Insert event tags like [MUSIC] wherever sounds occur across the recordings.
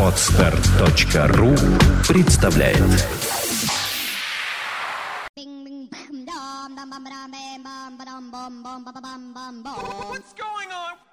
Отстар.ру представляет What's going on?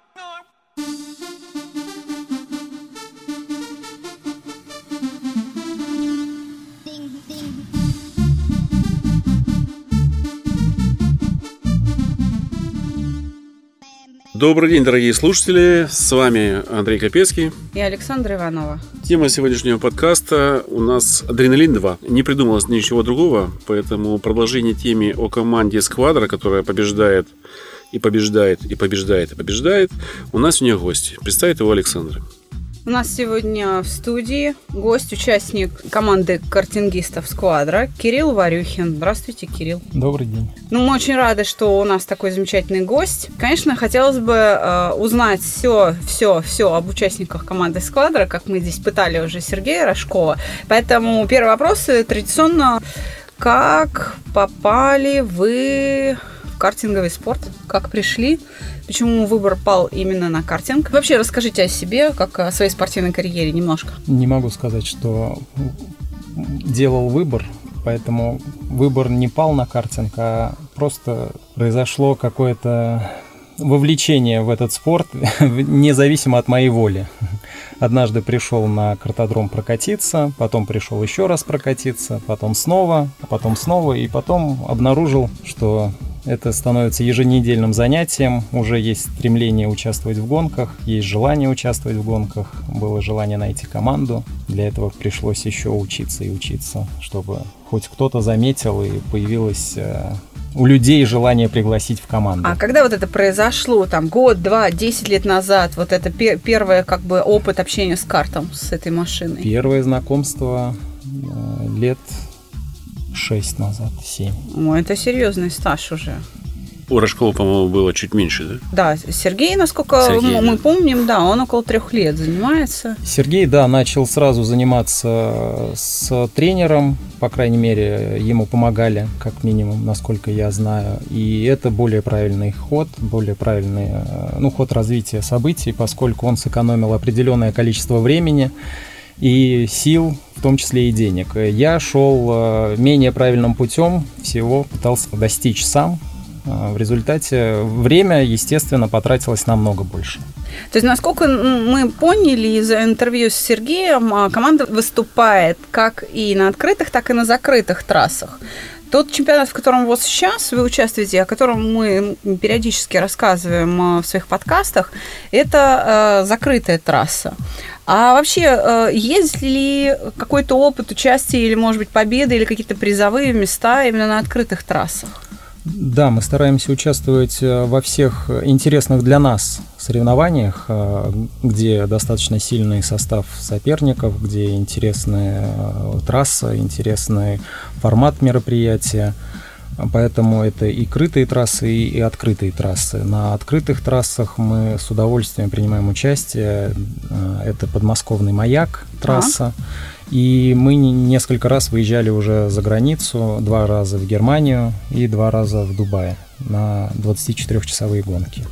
Добрый день, дорогие слушатели. С вами Андрей Капецкий. И Александра Иванова. Тема сегодняшнего подкаста у нас «Адреналин 2». Не придумалось ничего другого, поэтому продолжение теме о команде «Сквадра», которая побеждает и побеждает, и побеждает, и побеждает, у нас у нее гость. Представит его Александр. У нас сегодня в студии гость, участник команды картингистов «Сквадра» Кирилл Варюхин. Здравствуйте, Кирилл. Добрый день. Ну, мы очень рады, что у нас такой замечательный гость. Конечно, хотелось бы э, узнать все, все, все об участниках команды «Сквадра», как мы здесь пытали уже Сергея Рожкова. Поэтому первый вопрос традиционно. Как попали вы картинговый спорт? Как пришли? Почему выбор пал именно на картинг? Вообще расскажите о себе, как о своей спортивной карьере немножко. Не могу сказать, что делал выбор, поэтому выбор не пал на картинг, а просто произошло какое-то вовлечение в этот спорт, [LAUGHS] независимо от моей воли. Однажды пришел на картодром прокатиться, потом пришел еще раз прокатиться, потом снова, потом снова, и потом обнаружил, что это становится еженедельным занятием, уже есть стремление участвовать в гонках, есть желание участвовать в гонках, было желание найти команду. Для этого пришлось еще учиться и учиться, чтобы хоть кто-то заметил и появилось э, у людей желание пригласить в команду. А когда вот это произошло, там, год, два, десять лет назад, вот это пе- первое, как бы, опыт общения с картом, с этой машиной? Первое знакомство э, лет 6 назад, 7. О, это серьезный стаж уже. У Рожкова, по-моему, было чуть меньше, да? Да, Сергей, насколько Сергей, мы да. помним, да, он около трех лет занимается. Сергей, да, начал сразу заниматься с тренером, по крайней мере, ему помогали, как минимум, насколько я знаю. И это более правильный ход, более правильный э, ну, ход развития событий, поскольку он сэкономил определенное количество времени и сил, в том числе и денег. Я шел э, менее правильным путем, всего пытался достичь сам. Э, В результате время, естественно, потратилось намного больше. То есть, насколько мы поняли из интервью с Сергеем, а, команда выступает как и на открытых, так и на закрытых трассах. Тот чемпионат, в котором вот сейчас вы участвуете, о котором мы периодически рассказываем а, в своих подкастах, это э, закрытая трасса. А вообще, э, есть ли какой-то опыт участия или, может быть, победы или какие-то призовые места именно на открытых трассах? Да, мы стараемся участвовать э, во всех интересных для нас соревнованиях, э, где достаточно сильный состав соперников, где интересная э, трасса, интересный формат мероприятия. Поэтому это и крытые трассы, и открытые трассы. На открытых трассах мы с удовольствием принимаем участие. Э, Это подмосковный маяк трасса. И мы не- несколько раз выезжали уже за границу, два раза в Германию и два раза в Дубае на 24-часовые гонки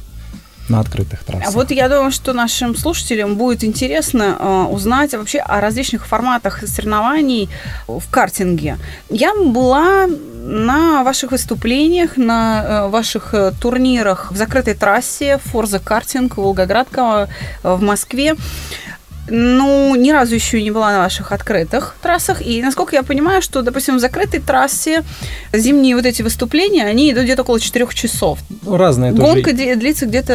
на открытых трассах. А вот я думаю, что нашим слушателям будет интересно э, узнать вообще о различных форматах соревнований в картинге. Я была на ваших выступлениях, на э, ваших э, турнирах в закрытой трассе Форза Картинг, Волгоградка э, в Москве. Ну, ни разу еще не была на ваших открытых трассах. И, насколько я понимаю, что, допустим, в закрытой трассе зимние вот эти выступления, они идут где-то около 4 часов. Разные тоже Гонка ди- длится где-то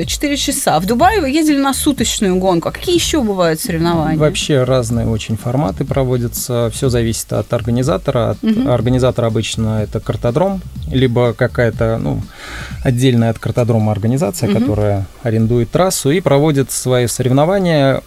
э, 4 часа. В Дубае вы ездили на суточную гонку. А какие еще бывают соревнования? Вообще разные очень форматы проводятся. Все зависит от организатора. От Мгм. Организатор обычно это картодром, либо какая-то ну, отдельная от картодрома организация, Мгм. которая арендует трассу и проводит свои соревнования.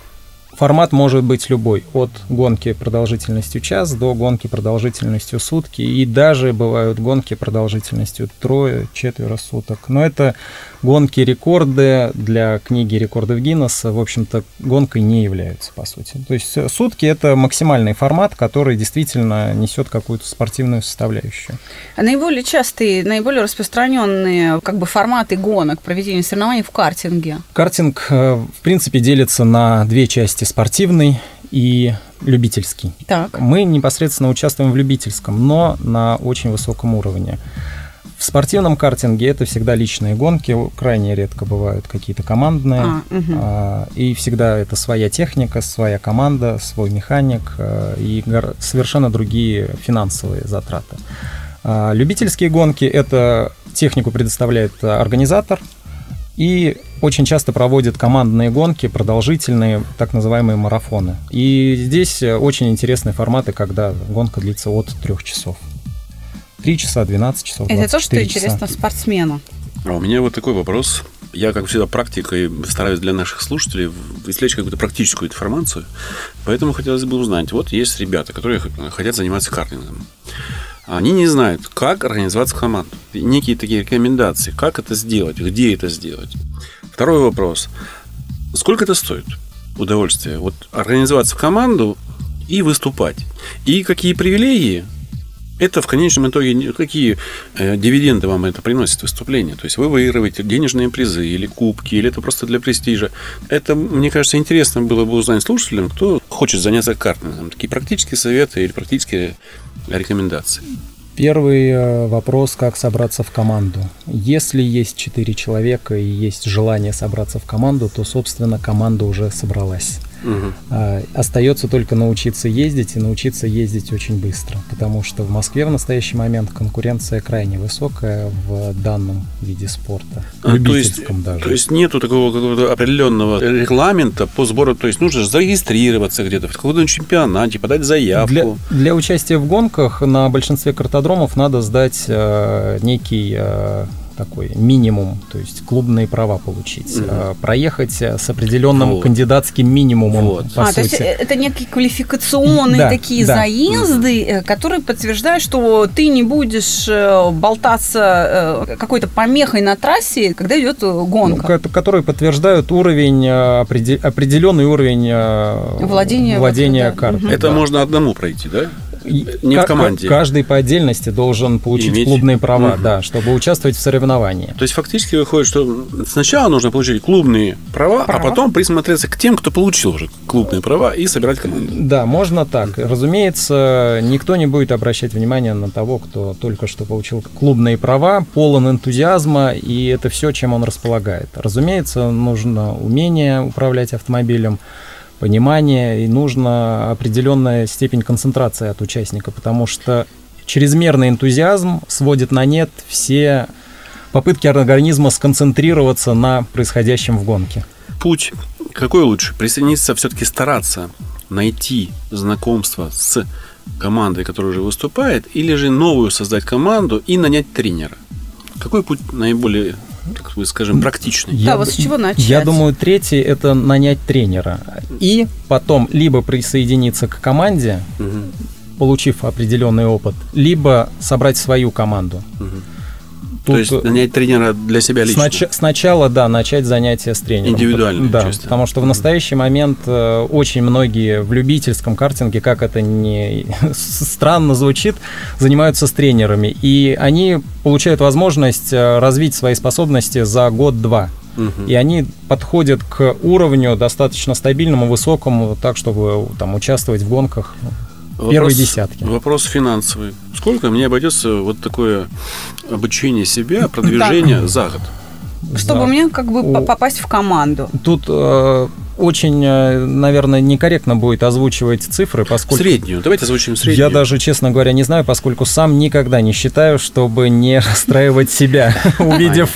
Формат может быть любой, от гонки продолжительностью час до гонки продолжительностью сутки, и даже бывают гонки продолжительностью трое, четверо суток. Но это гонки рекорды для книги рекордов Гиннесса, в общем-то, гонкой не являются, по сути. То есть э, сутки – это максимальный формат, который действительно несет какую-то спортивную составляющую. А наиболее частые, наиболее распространенные как бы форматы гонок проведения соревнований в картинге? Картинг, э, в принципе, делится на две части – спортивный и любительский. Так. Мы непосредственно участвуем в любительском, но на очень высоком уровне. В спортивном картинге это всегда личные гонки, крайне редко бывают какие-то командные. А, мгм. А, И всегда это своя техника, своя команда, свой механик а, и совершенно другие финансовые затраты. А, Любительские гонки это технику предоставляет а, организатор и очень часто проводят командные гонки, продолжительные, так называемые марафоны. И здесь э, очень интересные форматы, когда гонка длится от трех часов. 3 часа, 12 часов, Это то, что 24 часа. интересно спортсмену. А у меня вот такой вопрос. Я, как всегда, практикой стараюсь для наших слушателей извлечь какую-то практическую информацию. Поэтому хотелось бы узнать. Вот есть ребята, которые хотят заниматься картингом. Они не знают, как организоваться в команду. Некие такие рекомендации. Как это сделать? Где это сделать? Второй вопрос. Сколько это стоит? Удовольствие. Вот организоваться в команду и выступать. И какие привилегии это в конечном итоге какие э, дивиденды вам это приносит выступление? То есть вы выигрываете денежные призы или кубки, или это просто для престижа. Это, мне кажется, интересно было бы узнать слушателям, кто хочет заняться картингом. Такие практические советы или практические рекомендации. Первый э, вопрос, как собраться в команду. Если есть четыре человека и есть желание собраться в команду, то, собственно, команда уже собралась. А, Остается только научиться ездить и научиться ездить очень быстро, потому что в Москве в настоящий момент конкуренция крайне высокая в данном виде спорта, А, то есть, любительском даже. то есть нету такого какого-то определенного регламента по сбору. То есть нужно зарегистрироваться где-то в каком-то чемпионате, подать заявку. Для, для участия в гонках на большинстве картодромов надо сдать э, некий э, такой минимум, то есть клубные права получить, э, проехать э, с определенным Вот. кандидатским минимумом, Вот. по а, то есть сути. э, это некие квалификационные Да, такие да. заезды, э, которые подтверждают, что ты не будешь болтаться какой-то помехой на трассе, когда идет Ну, гонка. ко- которые подтверждают уровень, опреде- определенный уровень Владения владения вот, да. Это да. можно одному пройти, да? Не в команде. Каждый по отдельности должен получить Иметь. клубные права, Мгм. да, чтобы участвовать в соревновании. То есть фактически выходит, что сначала нужно получить клубные права, Права. а потом присмотреться к тем, кто получил уже клубные права и собирать команду. Да, можно так. Разумеется, никто не будет обращать внимание на того, кто только что получил клубные права, полон энтузиазма, и это все, чем он располагает. Разумеется, нужно умение управлять автомобилем, понимание, и нужна определенная степень концентрации от участника, потому что чрезмерный энтузиазм сводит на нет все попытки организма сконцентрироваться на происходящем в гонке. Путь какой лучше? Присоединиться, все-таки стараться найти знакомство с командой, которая уже выступает, или же новую создать команду и нанять тренера? Какой путь наиболее, так мы скажем, практичный? Да, вот с чего начать? Я думаю, третий это нанять тренера. И потом либо присоединиться к команде, Мгм. получив определенный опыт, либо собрать свою команду. Мгм. Тут То есть нанять тренера для себя лично? снач- сначала, да, начать занятия с тренером. Индивидуальное Да, участие. потому что в настоящий момент э, очень многие в любительском картинге, как это не [LAUGHS] странно звучит, занимаются с тренерами. И они получают возможность э, развить свои способности за год-два. И они подходят к уровню достаточно стабильному, высокому, так, чтобы там участвовать в гонках. Вопрос- Первые десятки. Вопрос финансовый. Сколько мне обойдется вот такое обучение себя, продвижение за год? Чтобы Да. мне как бы У- по- попасть в команду. Тут э, очень, э, наверное, некорректно будет озвучивать цифры, поскольку Среднюю. Давайте озвучим среднюю. я даже, честно говоря, не знаю, поскольку сам никогда не считаю, чтобы не [LAUGHS] расстраивать себя, [LAUGHS] увидев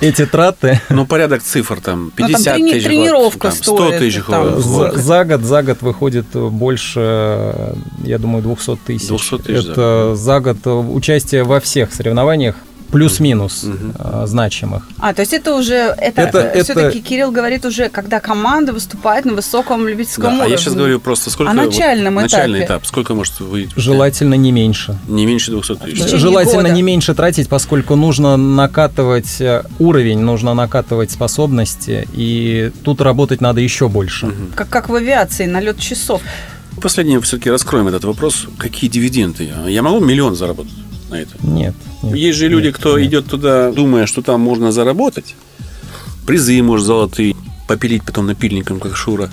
эти траты. Ну, порядок цифр там Ну, там 50 трени- тысяч тренировка там, 100 стоит, тысяч в там. год. За, год, за год выходит больше, я думаю, 200 тысяч. 200 тысяч, Это за год участие во всех соревнованиях плюс-минус э, значимых. А, то есть это уже, это, Это- это- все-таки Кирилл говорит уже, когда команда выступает на высоком любительском Да, а уровне. я сейчас говорю просто сколько... О начальном вот, Начальный этапе. этап. Сколько может выйти? Желательно не меньше. Не меньше 200 тысяч. течение Желательно года. не меньше тратить, поскольку нужно накатывать э, уровень, нужно накатывать способности, и тут работать надо еще больше. Как, как в авиации, налет часов. Последнее все-таки раскроем этот вопрос. Какие дивиденды? Я могу миллион заработать на это? Нет. нет, Есть же люди, нет, кто нет. идет туда, думая, что там можно заработать. Призы, может, золотые, попилить потом напильником, как Шура.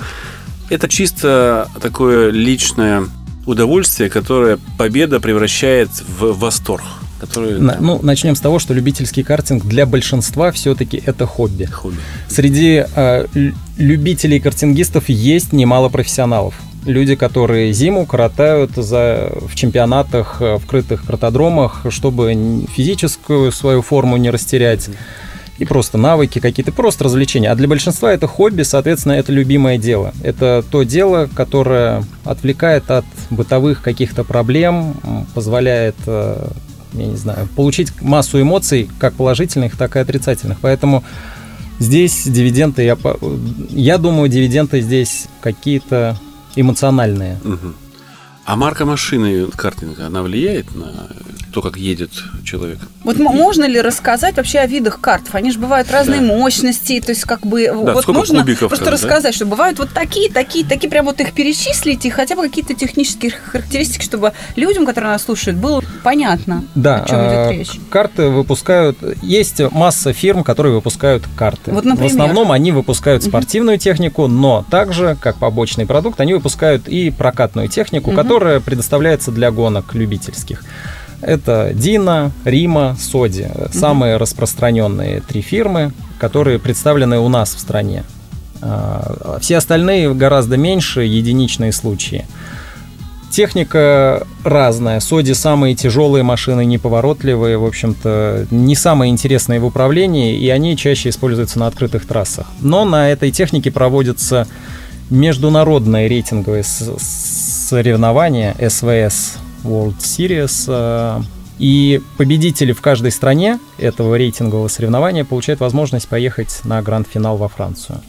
Это чисто такое личное удовольствие, которое победа превращает в восторг. Который, На- ну, начнем с того, что любительский картинг для большинства все-таки это хобби. хобби. Среди э, лю- любителей картингистов есть немало профессионалов. Люди, которые зиму коротают за, в чемпионатах, э, в крытых картодромах, чтобы физическую свою форму не растерять. И просто навыки какие-то, просто развлечения. А для большинства это хобби, соответственно, это любимое дело. Это то дело, которое отвлекает от бытовых каких-то проблем, позволяет, э, я не знаю, получить массу эмоций, как положительных, так и отрицательных. Поэтому Здесь дивиденды, я, по- я думаю, дивиденды здесь какие-то эмоциональные. Мгм. А марка машины картинга, она влияет на то, как едет человек? Вот можно ли рассказать вообще о видах картов? Они же бывают разной Да. мощности, то есть как бы вот сколько можно кубиков просто там, да? рассказать, что бывают вот такие, такие, такие, прям вот их перечислить и хотя бы какие-то технические характеристики, чтобы людям, которые нас слушают, было понятно, Да, о чем идет а, речь. карты выпускают... Есть масса фирм, которые выпускают карты. Вот, например? В основном они выпускают спортивную технику, но также, как побочный продукт, они выпускают и прокатную технику, Мгм. которая предоставляется для гонок любительских. Это Дина, Рима, Соди. Самые распространенные три фирмы, которые представлены у нас в стране. А, Все остальные гораздо меньше, единичные случаи. Техника разная. Соди самые тяжелые машины, неповоротливые, в общем-то, не самые интересные в управлении, и они чаще используются на открытых трассах. Но на этой технике проводятся международные рейтинговые соревнования СВС World Series. э, И победители в каждой стране этого рейтингового соревнования получают возможность поехать на гранд-финал во Францию,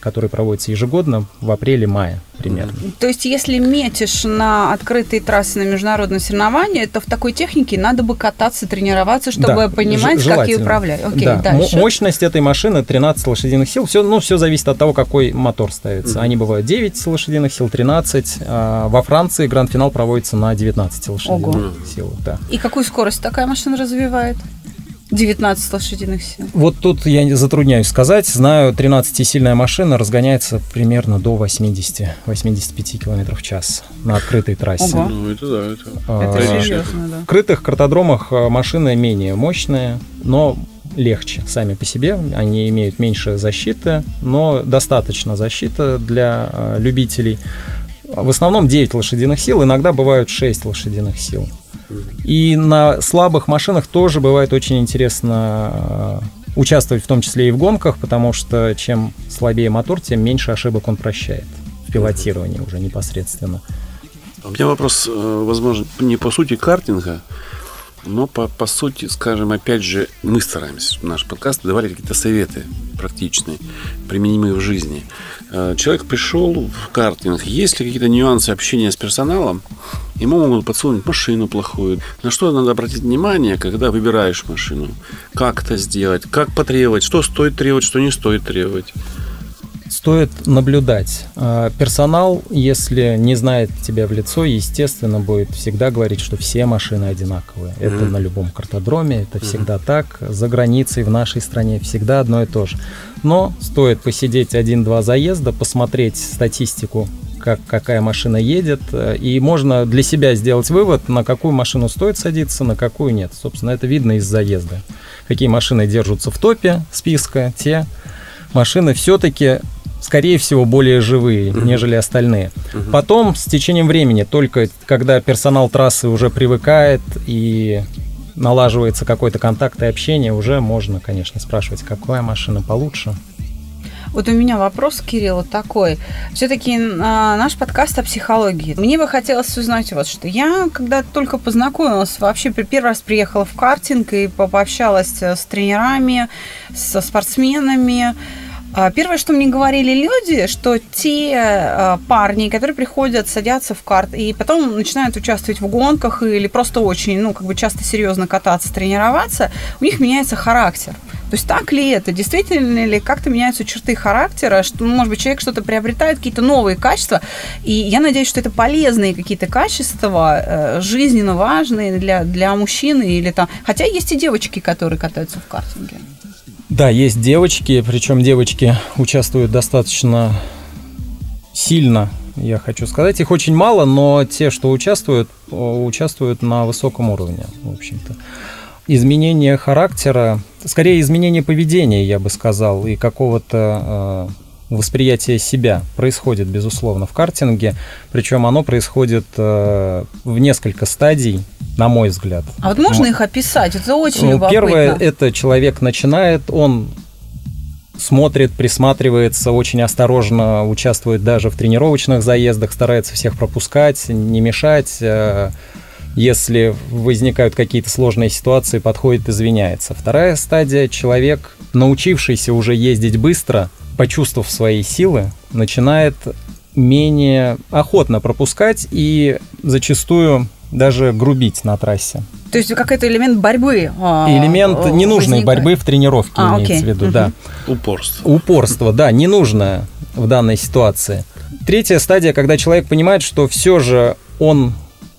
который проводится ежегодно в апреле-мае примерно. То есть, если метишь на открытые трассы на международные соревнования, то в такой технике надо бы кататься, тренироваться, чтобы Да, понимать, ж- как ее управлять. Окей, Да. дальше. Мощность этой машины 13 лошадиных сил. Все, ну, все зависит от того, какой мотор ставится. Они бывают 9 лошадиных сил, 13. а во Франции гранд-финал проводится на 19 лошадиных Ого. сил. Да. И какую скорость такая машина развивает? 19 лошадиных сил. Вот тут я не затрудняюсь сказать. Знаю, 13-сильная машина разгоняется примерно до 80-85 км в час на открытой трассе. Ого. Ну, это да, это... А, Это серьезно, да. В крытых картодромах э, машины менее мощные, но легче сами по себе. Они имеют меньше защиты, но достаточно защиты для э, любителей. В основном 9 лошадиных сил, иногда бывают 6 лошадиных сил. И на слабых машинах тоже бывает очень интересно э, участвовать, в том числе и в гонках, потому что чем слабее мотор, тем меньше ошибок он прощает в пилотировании уже непосредственно. У меня вопрос, э, возможно, не по сути картинга, но по, по сути, скажем, опять же, мы стараемся, наш подкаст, давали какие-то советы практичные, применимые в жизни. Э, Человек пришел в картинг, есть ли какие-то нюансы общения с персоналом, ему могут подсунуть машину плохую. На что надо обратить внимание, когда выбираешь машину? Как это сделать? Как потребовать? Что стоит требовать, что не стоит требовать? Стоит наблюдать. А, Персонал, если не знает тебя в лицо, естественно, будет всегда говорить, что все машины одинаковые. Это Мгм. на любом картодроме, это всегда так. За границей, в нашей стране всегда одно и то же. Но стоит посидеть один-два заезда, посмотреть статистику, как, какая машина едет, э, и можно для себя сделать вывод, на какую машину стоит садиться, на какую нет. Собственно, это видно из заезда. Какие машины держатся в топе списка, те машины все-таки, скорее всего, более живые, нежели остальные. Потом, с течением времени, только когда персонал трассы уже привыкает и налаживается какой-то контакт и общение, уже можно, конечно, спрашивать, какая машина получше. Вот у меня вопрос, Кирилл, такой. Все-таки наш подкаст о психологии. Мне бы хотелось узнать вот что. Я, когда только познакомилась, вообще первый раз приехала в картинг и пообщалась с тренерами, со спортсменами, а, Первое, что мне говорили люди, что те а, парни, которые приходят, садятся в карт и потом начинают участвовать в гонках или просто очень, ну, как бы часто серьезно кататься, тренироваться, у них меняется характер. То есть так ли это? Действительно ли как-то меняются черты характера? Что, ну, может быть, человек что-то приобретает, какие-то новые качества. И я надеюсь, что это полезные какие-то качества, э, жизненно важные для, для мужчины или там... Хотя есть и девочки, которые катаются в картинге. Да, есть девочки, причем девочки участвуют достаточно сильно, я хочу сказать. Их очень мало, но те, что участвуют, участвуют на высоком уровне, в общем-то изменение характера, скорее изменение поведения, я бы сказал, и какого-то э, восприятия себя происходит, безусловно, в картинге. Причем оно происходит э, в несколько стадий, на мой взгляд. А вот можно Но, их описать? Это очень ну, любопытно. Первое, это человек начинает, он смотрит, присматривается, очень осторожно участвует даже в тренировочных заездах, старается всех пропускать, не мешать. Э, если возникают какие-то сложные ситуации, подходит, извиняется. Вторая стадия – человек, научившийся уже ездить быстро, почувствовав свои силы, начинает менее охотно пропускать и зачастую даже грубить на трассе. То есть какой-то элемент борьбы. А, элемент ненужной возникает. борьбы в тренировке а, имеется окей. в виду, угу. да. Упорство. Упорство, да, ненужное в данной ситуации. Третья стадия, когда человек понимает, что все же он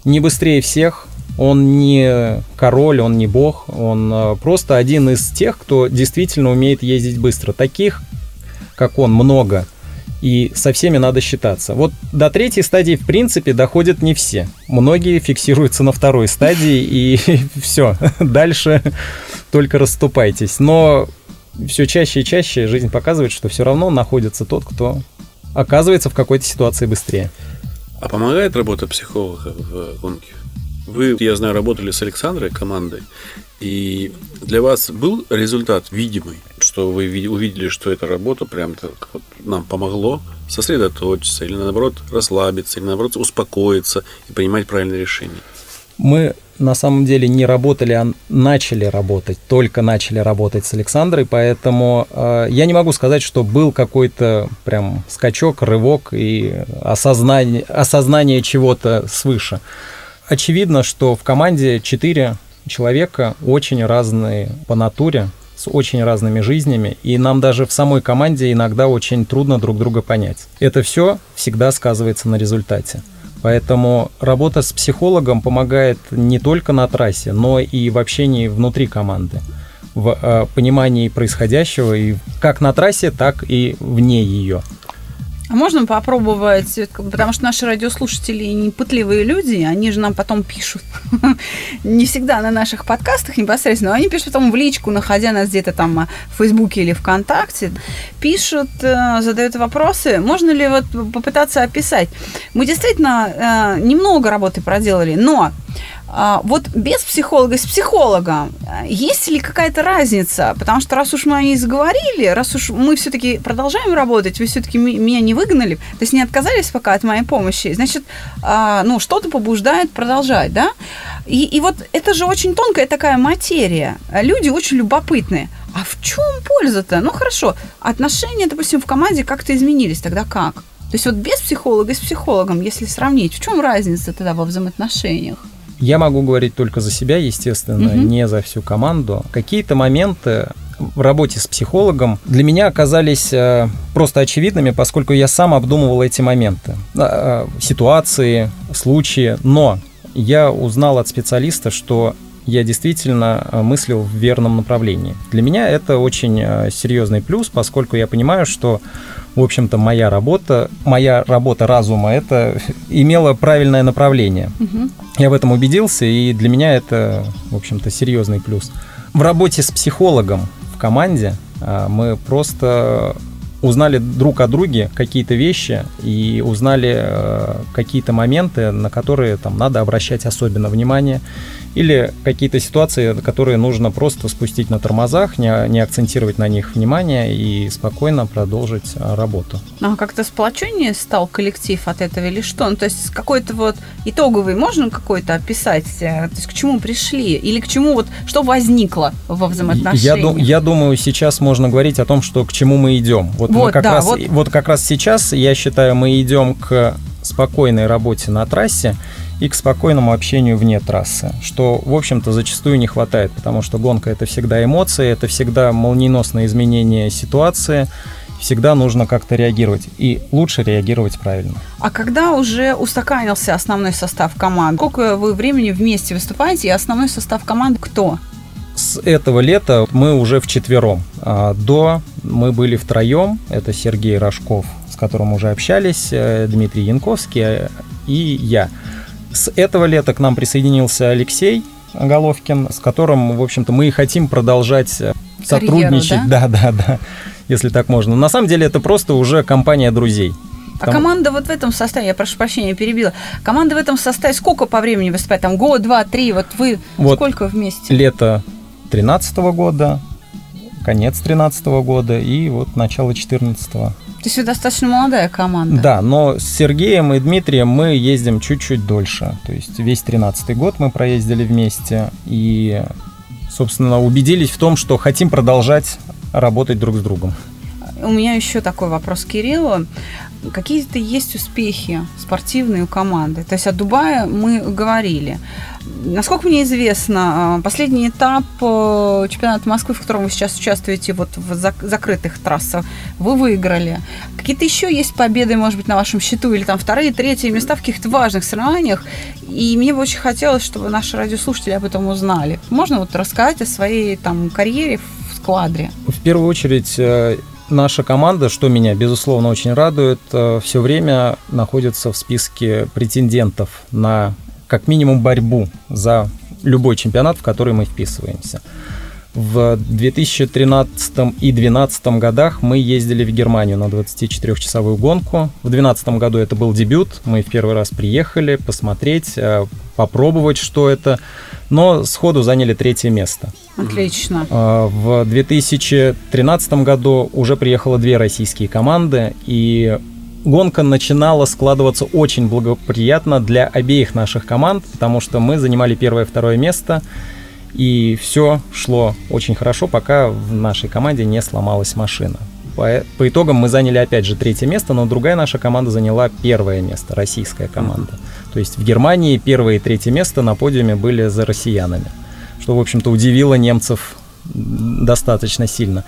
не быстрее всех, он не король, он не бог, он э, просто один из тех, кто действительно умеет ездить быстро. Таких, как он, много. И со всеми надо считаться. Вот до третьей стадии, в принципе, доходят не все. Многие фиксируются на второй стадии, и [LAUGHS] все. Дальше только расступайтесь. Но все чаще и чаще жизнь показывает, что все равно находится тот, кто оказывается в какой-то ситуации быстрее. А помогает работа психолога в гонке? Вы, я знаю, работали с Александрой, командой, и для вас был результат видимый, что вы увидели, что эта работа прям так вот нам помогло сосредоточиться, или наоборот расслабиться, или наоборот успокоиться и принимать правильные решения? Мы на самом деле не работали, а начали работать, только начали работать с Александрой, поэтому э, я не могу сказать, что был какой-то прям скачок, рывок и осознание, осознание чего-то свыше. Очевидно, что в команде четыре человека очень разные по натуре, с очень разными жизнями, и нам даже в самой команде иногда очень трудно друг друга понять. Это все всегда сказывается на результате. Поэтому работа с психологом помогает не только на трассе, но и в общении внутри команды, в э, понимании происходящего и как на трассе, так и вне ее. А можно попробовать, потому что наши радиослушатели не пытливые люди, они же нам потом пишут. [LAUGHS] не всегда на наших подкастах непосредственно, они пишут потом в личку, находя нас где-то там в Фейсбуке или ВКонтакте, пишут, э, задают вопросы. Можно ли вот попытаться описать? Мы действительно э, немного работы проделали, но а, вот без психолога, с психологом, есть ли какая-то разница? Потому что раз уж мы о ней заговорили, раз уж мы все-таки продолжаем работать, вы все-таки меня не выгнали, то есть не отказались пока от моей помощи, значит, а, ну, что-то побуждает продолжать, да? И, и вот это же очень тонкая такая материя. Люди очень любопытные. А в чем польза-то? Ну, хорошо, отношения, допустим, в команде как-то изменились, тогда как? То есть вот без психолога и с психологом, если сравнить, в чем разница тогда во взаимоотношениях? Я могу говорить только за себя, естественно, угу. не за всю команду. Какие-то моменты в работе с психологом для меня оказались э, просто очевидными, поскольку я сам обдумывал эти моменты, э, ситуации, случаи. Но я узнал от специалиста, что я действительно э, мыслил в верном направлении. Для меня это очень э, серьезный плюс, поскольку я понимаю, что в общем-то, моя работа, моя работа разума, это имела правильное направление. Угу. Я в этом убедился, и для меня это, в общем-то, серьезный плюс. В работе с психологом в команде а, мы просто узнали друг о друге какие-то вещи и узнали э, какие-то моменты, на которые там надо обращать особенно внимание, или какие-то ситуации, которые нужно просто спустить на тормозах, не, не акцентировать на них внимание и спокойно продолжить э, работу. А как-то сплоченнее стал коллектив от этого или что? Ну, то есть какой-то вот итоговый можно какой-то описать? э, То есть к чему пришли? Или к чему вот, что возникло во взаимоотношениях? Я, я думаю, сейчас можно говорить о том, что к чему мы идем. Вот, мы Вот, как да, раз, вот. вот как раз сейчас, я считаю, мы идем к спокойной работе на трассе и к спокойному общению вне трассы, что, в общем-то, зачастую не хватает, потому что гонка — это всегда эмоции, это всегда молниеносное изменение ситуации, всегда нужно как-то реагировать, и лучше реагировать правильно. А когда уже устаканился основной состав команды? Сколько вы времени вместе выступаете, и основной состав команды кто? С этого лета мы уже вчетвером. А До мы были втроем. Это Сергей Рожков, с которым уже общались, э, Дмитрий Янковский э, и я. С этого лета к нам присоединился Алексей Головкин, с которым, в общем-то, мы и хотим продолжать э, сотрудничать. [LAUGHS] Да, да, да, если так можно. На самом деле это просто уже компания друзей. А Там- команда вот в этом составе, я прошу прощения, перебила. Команда в этом составе сколько по времени выступает? Там год, два, три, вот вы Вот. сколько вместе? Лето 13 года, конец 13 года и вот начало 14 -го. То есть вы достаточно молодая команда. Да, но с Сергеем и Дмитрием мы ездим чуть-чуть дольше. То есть весь 13-й год мы проездили вместе и, собственно, убедились в том, что хотим продолжать работать друг с другом. У меня еще такой вопрос Кириллу. Какие-то есть успехи спортивные у команды? То есть о Дубае мы говорили. Насколько мне известно, а, последний этап э, чемпионата Москвы, в котором вы сейчас участвуете вот в зак- закрытых трассах, вы выиграли. Какие-то еще есть победы, может быть, на вашем счету, или там вторые, третьи места в каких-то важных соревнованиях. И мне бы очень хотелось, чтобы наши радиослушатели об этом узнали. Можно вот рассказать о своей там карьере в сквадре? В первую очередь, э, наша команда, что меня, безусловно, очень радует, все время находится в списке претендентов на как минимум борьбу за любой чемпионат, в который мы вписываемся. В 2013 и 2012 годах мы ездили в Германию на 24-часовую гонку. В 2012 году это был дебют. Мы в первый раз приехали посмотреть, э, попробовать, что это. Но сходу заняли третье место. Отлично. А, В 2013 году уже приехало две российские команды, и гонка начинала складываться очень благоприятно для обеих наших команд, потому что мы занимали первое и второе место, и все шло очень хорошо, пока в нашей команде не сломалась машина. По, по итогам мы заняли опять же третье место, но другая наша команда заняла первое место, российская команда. То есть в Германии первое и третье место на подиуме были за россиянами, что, в общем-то, удивило немцев достаточно сильно.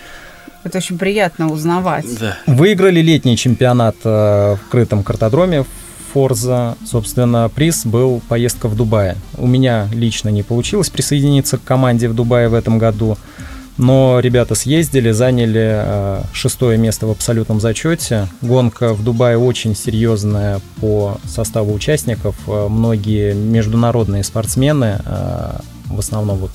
Это очень приятно узнавать. Да. Выиграли летний чемпионат э, в крытом картодроме Форза. Собственно, приз был поездка в Дубае. У меня лично не получилось присоединиться к команде в Дубае в этом году. Но ребята съездили, заняли э, шестое место в абсолютном зачете. Гонка в Дубае очень серьезная по составу участников. Э, Многие международные спортсмены, э, в основном вот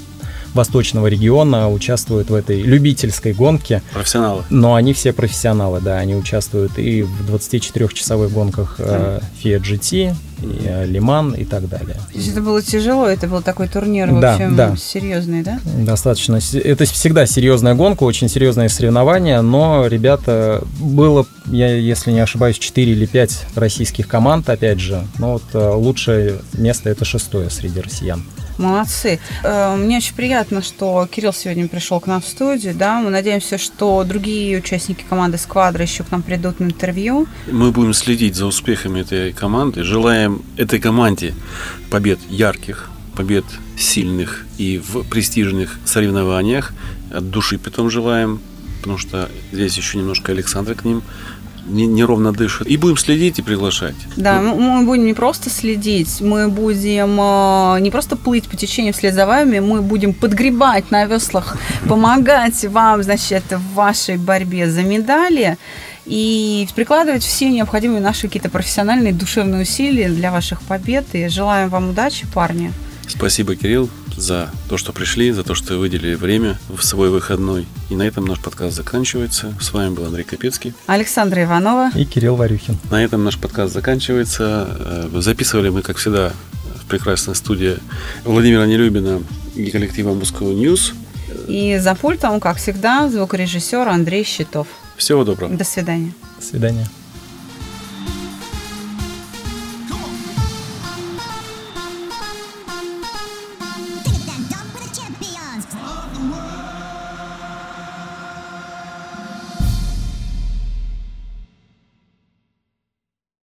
восточного региона, участвуют в этой любительской гонке. Профессионалы. Но они все профессионалы, да, они участвуют и в 24-часовых гонках э, Fiat GT, и э, Лиман и так далее. То есть это было тяжело, это был такой турнир, в Да, общем, да. серьезный, да? Достаточно. Это всегда серьезная гонка, очень серьезные соревнования, но ребята, было, я, если не ошибаюсь, 4 или 5 российских команд, опять же, но вот э, лучшее место это шестое среди россиян. Молодцы. Э, Мне очень приятно, что Кирилл сегодня пришел к нам в студию, да. Мы надеемся, что другие участники команды Сквадра еще к нам придут на интервью. Мы будем следить за успехами этой команды. Желаем этой команде побед ярких, побед сильных и в престижных соревнованиях. От души потом желаем, потому что здесь еще немножко Александр к ним не- неровно дышит. И будем следить и приглашать. Да, мы мы будем не просто следить, мы будем э, не просто плыть по течению вслед за вами, мы будем подгребать на веслах, помогать вам, значит, в вашей борьбе за медали и прикладывать все необходимые наши какие-то профессиональные душевные усилия для ваших побед. И желаем вам удачи, парни. Спасибо, Кирилл. за то, что пришли, за то, что выделили время в свой выходной. И на этом наш подкаст заканчивается. С вами был Андрей Капецкий. Александра Иванова. И Кирилл Варюхин. На этом наш подкаст заканчивается. Э, Записывали мы, как всегда, в прекрасной студии Владимира Нелюбина и коллектива Moscow News. И за пультом, как всегда, звукорежиссер Андрей Щитов. Всего доброго. До свидания. До свидания.